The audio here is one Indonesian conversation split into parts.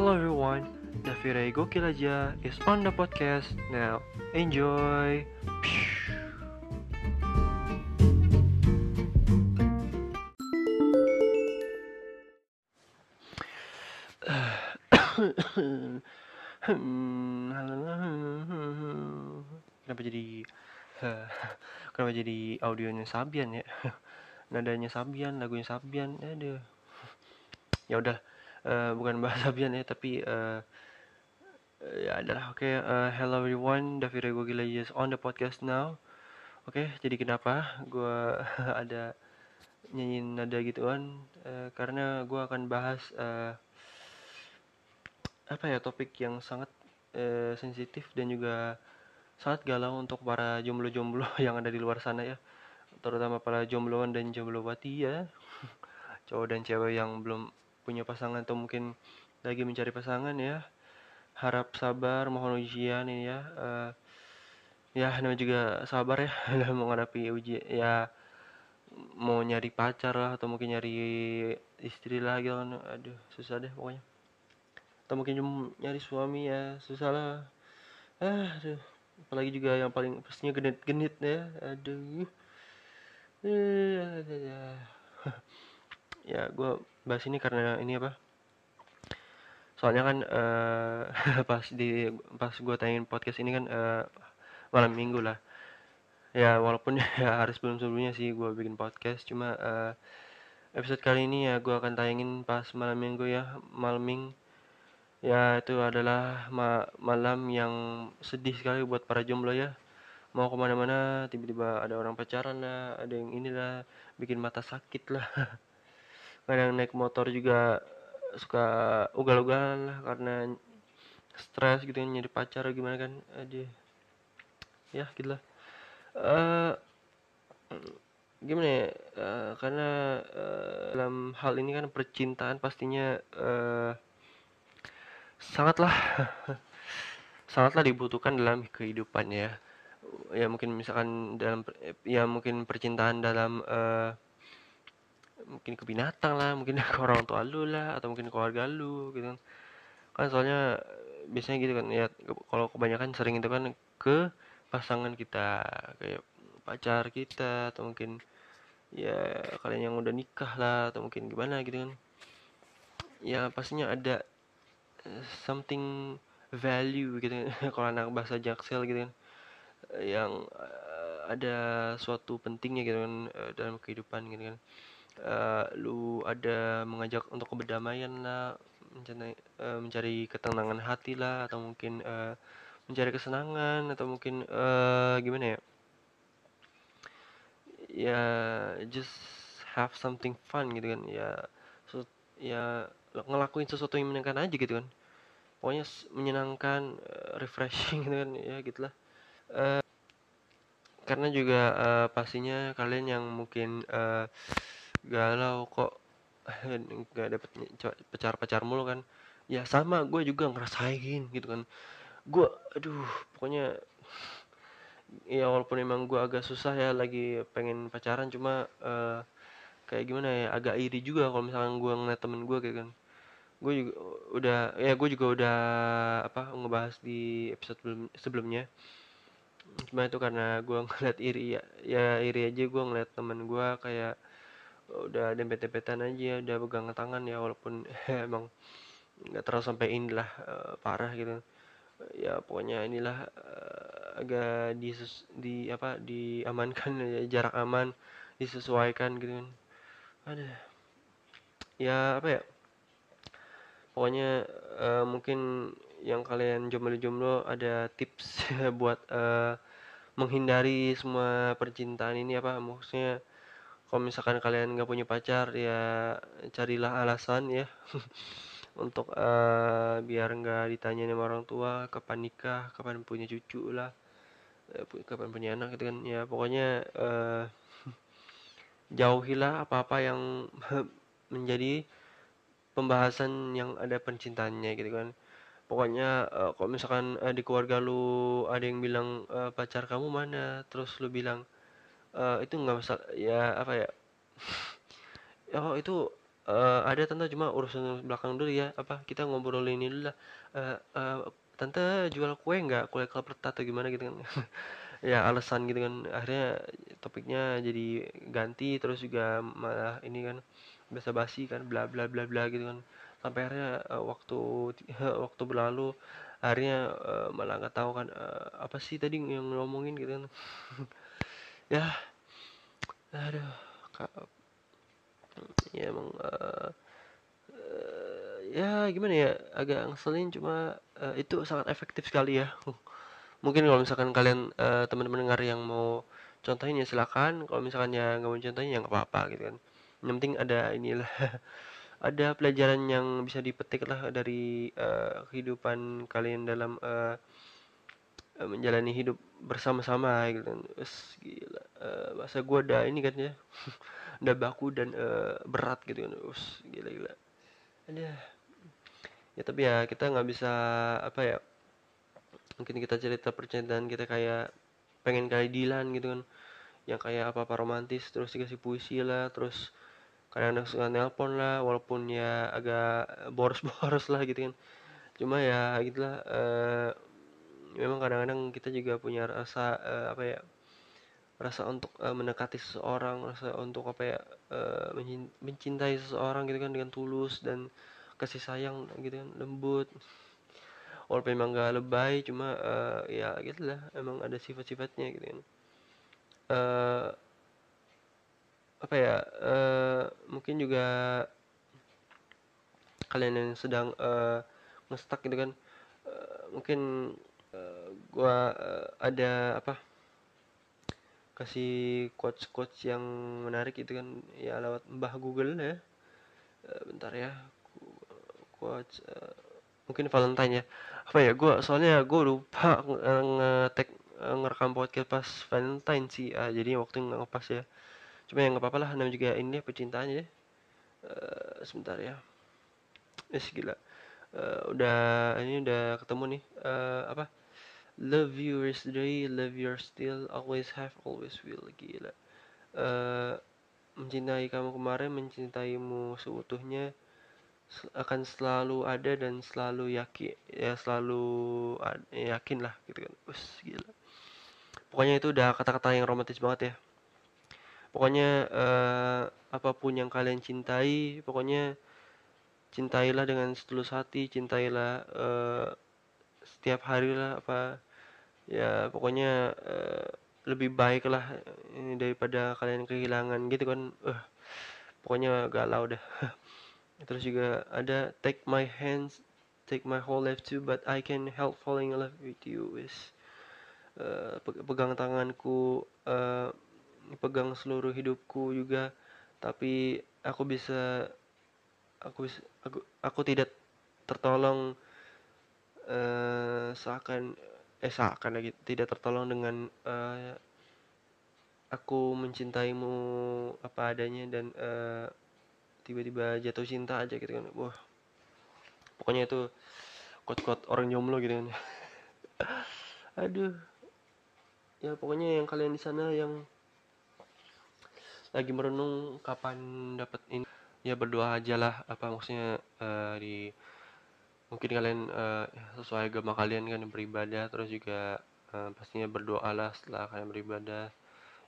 Hello everyone, Davire Gokil aja is on the podcast now. Enjoy. Kenapa jadi Kenapa jadi audionya Sabian ya? Nadanya Sabian, lagunya Sabian. Ya udah, eh, bukan bahas Sabian ya, tapi eh, ya adalah oke. eh, hello everyone, David Gogila is on the podcast now. Oke, jadi kenapa gue ada nyanyiin nada gituan? Eh, karena gue akan bahas eh, apa ya topik yang sangat eh, sensitif dan juga sangat galau untuk para jomblo-jomblo yang ada di luar sana ya terutama para jombloan dan jomblowati ya cowok dan cewek yang belum punya pasangan atau mungkin lagi mencari pasangan ya. Harap sabar mohon ujian ini ya Eh, ya namanya juga sabar ya dalam menghadapi ujian ya mau nyari pacar lah atau mungkin nyari istri lah gitu kan. Aduh susah deh pokoknya. Atau mungkin nyari suami ya susah lah. Ah, aduh apalagi juga yang paling pastinya genit-genit ya aduh. Eh, ya gue bahas ini karena ini apa? Soalnya kan eh, pas di pas gue tayangin podcast ini kan eh, malam minggu lah. Ya walaupun ya harus sebelum sebelumnya sih gue bikin podcast cuma eh, episode kali ini ya gue akan tayangin pas malam minggu ya malam ming. Ya itu adalah ma- malam yang sedih sekali buat para jomblo ya. Mau ke mana-mana tiba-tiba ada orang pacaran lah ada yang inilah bikin mata sakit lah kadang naik motor juga suka ugal-ugalan lah karena stres gitu kan nyari pacar gimana kan aduh ya gitu lah Eh, gimana ya? Eh, karena eh, dalam hal ini kan percintaan pastinya eh, sangatlah sangatlah dibutuhkan dalam kehidupan ya. Ya mungkin misalkan dalam ya mungkin percintaan dalam eh, mungkin ke binatang lah mungkin ke orang tua lu lah atau mungkin keluarga lu gitu kan. Kan soalnya eh, biasanya gitu kan ya ke- kalau kebanyakan sering itu kan ke pasangan kita kayak pacar kita atau mungkin ya kalian yang udah nikah lah atau mungkin gimana gitu kan. Ya pastinya ada eh, something value gitu kan. Kalau anak bahasa jaksel gitu kan eh, yang ada suatu pentingnya gitu kan dalam kehidupan gitu kan Eh, lu ada mengajak untuk kedamaian lah mencari, eh, mencari ketenangan hati lah atau mungkin eh, mencari kesenangan atau mungkin eh, gimana ya? Ya just have something fun gitu kan ya su- ya ngelakuin sesuatu yang menyenangkan aja gitu kan. Pokoknya menyenangkan refreshing gitu kan ya gitulah. Eh, karena juga eh, pastinya kalian yang mungkin eh, galau kok. Nggak dapet pacar-pacar mulu kan. Ya sama gue juga ngerasain gitu kan. Gue aduh pokoknya ya walaupun emang gue agak susah ya lagi pengen pacaran cuma eh, kayak gimana ya agak iri juga kalau misalkan gue ngeliat temen gue kayak kan. Gue juga udah ya gue juga udah apa ngebahas di episode sebelum- sebelumnya. Cuma itu karena gue ngeliat iri ya ya iri aja gue ngeliat temen gue kayak udah dempet-dempetan aja udah pegangan tangan ya walaupun emang nggak terlalu sampai inilah eh, parah gitu. Ya pokoknya inilah eh, agak di di apa diamankan ya, jarak aman disesuaikan gitu kan. Ada ya apa ya pokoknya eh, mungkin yang kalian jomblo-jomblo ada tips buat eh, menghindari semua percintaan ini apa maksudnya kalau misalkan kalian nggak punya pacar ya carilah alasan ya. Untuk eh, biar nggak ditanya sama orang tua kapan nikah kapan punya cucu lah. Eh, kapan punya anak gitu kan. Ya pokoknya eh, jauhilah apa-apa yang menjadi pembahasan yang ada percintaannya gitu kan. Pokoknya eh, kalau misalkan eh, di keluarga lu ada yang bilang eh, pacar kamu mana terus lu bilang eh, itu nggak masalah ya apa ya oh itu uh, ada tante cuma urusan belakang dulu ya apa kita ngobrolin ini dulu lah. Uh, uh, tante jual kue nggak? Kue kelepet atau gimana gitu kan? Ya alasan gitu kan. Akhirnya topiknya jadi ganti terus juga malah ini kan basa basi kan bla bla bla bla gitu kan. Sampai akhirnya uh, waktu waktu berlalu akhirnya uh, malah nggak tahu kan uh, apa sih tadi yang ngomongin gitu kan ya. Aduh kak. Ya emang uh, uh, ya gimana ya agak ngeselin cuma uh, itu sangat efektif sekali ya. Mungkin kalau misalkan kalian uh, teman-teman dengar yang mau contohin ya silakan. Kalau misalkan ya nggak mau contohin ya nggak apa-apa gitu kan. Yang penting ada inilah. Ada pelajaran yang bisa dipetik lah dari uh, kehidupan kalian dalam uh, menjalani hidup bersama-sama gitu kan uh, masa gua ada ini kan ya. Udah baku dan uh, berat gitu kan. Us, gila gila ada ya tapi ya kita nggak bisa apa ya mungkin kita cerita percintaan kita kayak pengen kayak Dilan gitu kan. Yang kayak apa apa romantis terus dikasih puisi lah terus kadang-kadang suka nelpon lah walaupun ya agak boros-boros lah gitu kan. Cuma ya gitulah uh, memang kadang-kadang kita juga punya rasa uh, apa ya rasa untuk uh, mendekati seseorang rasa untuk apa ya uh, mencintai seseorang gitu kan dengan tulus dan kasih sayang gitu kan lembut. Walaupun memang gak lebay cuma uh, ya gitu lah emang ada sifat-sifatnya gitu kan. Uh, apa ya uh, mungkin juga kalian yang sedang uh, ngestak gitu kan uh, mungkin uh, gua uh, ada apa kasih quotes quotes yang menarik gitu kan ya lewat mbah Google ya. Uh, bentar ya quotes uh, mungkin Valentine ya. Apa ya gue soalnya gue lupa ngetek ngerekam podcast pas Valentine sih. Uh, jadi waktu nggak ngepas ya. Cuma yang nggak apa-apa lah namanya juga ini pecintaan ya. Uh, sebentar ya. Es gila. Uh, udah ini udah ketemu nih. Uh, apa love you yesterday love your still. Always have always will. Gila. Uh, mencintai kamu kemarin mencintaimu seutuhnya akan selalu ada dan selalu yakin ya selalu yakin lah gitu kan. Us gila. Pokoknya itu udah kata-kata yang romantis banget ya. Pokoknya uh, apa pun yang kalian cintai pokoknya cintailah dengan setulus hati cintailah uh, setiap hari lah apa ya pokoknya uh, lebih baik lah ini daripada kalian kehilangan gitu kan. Uh, pokoknya galau dah terus juga ada take my hands take my whole life too but I can help falling in love with you is uh, pegang tanganku uh, pegang seluruh hidupku juga. Tapi aku bisa aku bisa aku, aku tidak tertolong uh, seakan eh seakan lagi tidak tertolong dengan uh, aku mencintaimu apa adanya dan uh, tiba-tiba jatuh cinta aja gitu kan. Wah. Pokoknya itu quote-quote orang jomblo gitu kan. Aduh. Ya pokoknya yang kalian di sana yang lagi merenung kapan dapat ini ya berdoa aja lah apa maksudnya uh, di mungkin kalian uh, sesuai agama kalian kan beribadah terus juga uh, pastinya berdoa lah setelah kalian beribadah.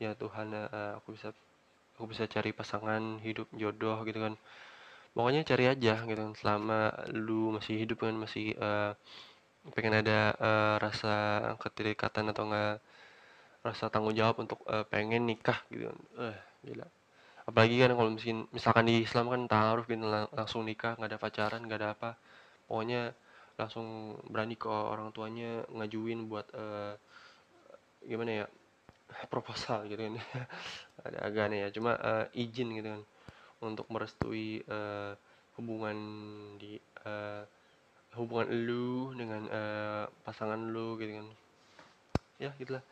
Ya Tuhan uh, aku bisa aku bisa cari pasangan hidup jodoh gitu kan. Pokoknya cari aja gitu kan selama lu masih hidup kan masih uh, pengen ada uh, rasa keterikatan atau enggak rasa tanggung jawab untuk uh, pengen nikah gitu kan. Uh, gila. Apalagi kan kalau misalkan misalkan di Islam kan taruh gitu lang langsung nikah nggak ada pacaran nggak ada apa pokoknya langsung berani ke orang tuanya ngajuin buat uh, gimana ya proposal gitu kan. Ada agak aneh ya cuma uh, izin gitu kan untuk merestui uh, hubungan di uh, hubungan lu dengan uh, pasangan lu gitu kan. Ya gitulah.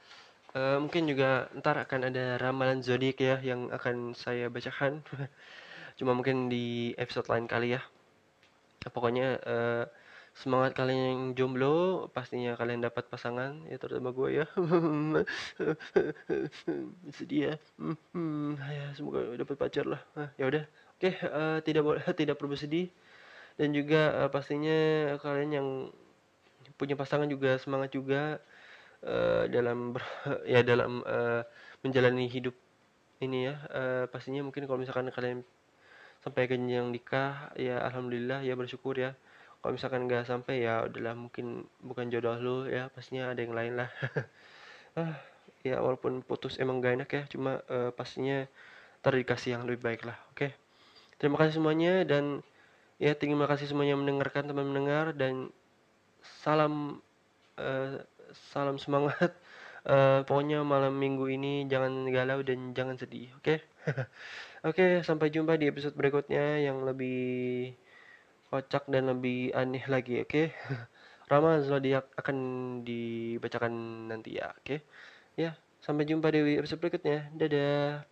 Uh, mungkin juga ntar akan ada ramalan zodiak ya yang akan saya bacakan. Cuma mungkin di episode lain kali ya pokoknya uh, semangat kalian yang jomblo pastinya kalian dapat pasangan. Ya terutama gue ya. Sedih ya. Hmm, ya semoga dapat pacar lah. Nah, ya udah. Oke uh, tidak boleh tidak perlu bersedih. Dan juga uh, pastinya kalian yang punya pasangan juga semangat juga uh, dalam ber, ya dalam uh, menjalani hidup ini ya. Uh, pastinya mungkin kalau misalkan kalian sampai ke jenjang nikah ya alhamdulillah ya bersyukur ya. Kalau misalkan nggak sampai ya udahlah mungkin bukan jodoh lu ya. Pastinya ada yang lain lah. Ah ya walaupun putus emang gak enak ya cuma uh, pastinya terdikasih yang lebih baik lah oke? Okay? terima kasih semuanya dan ya terima kasih semuanya mendengarkan teman mendengar dan salam uh, salam semangat uh, pokoknya malam minggu ini jangan galau dan jangan sedih oke okay? oke okay, sampai jumpa di episode berikutnya yang lebih kocak dan lebih aneh lagi oke okay? Rama zodiak akan dibacakan nanti ya oke okay? ya sampai jumpa di episode berikutnya dadah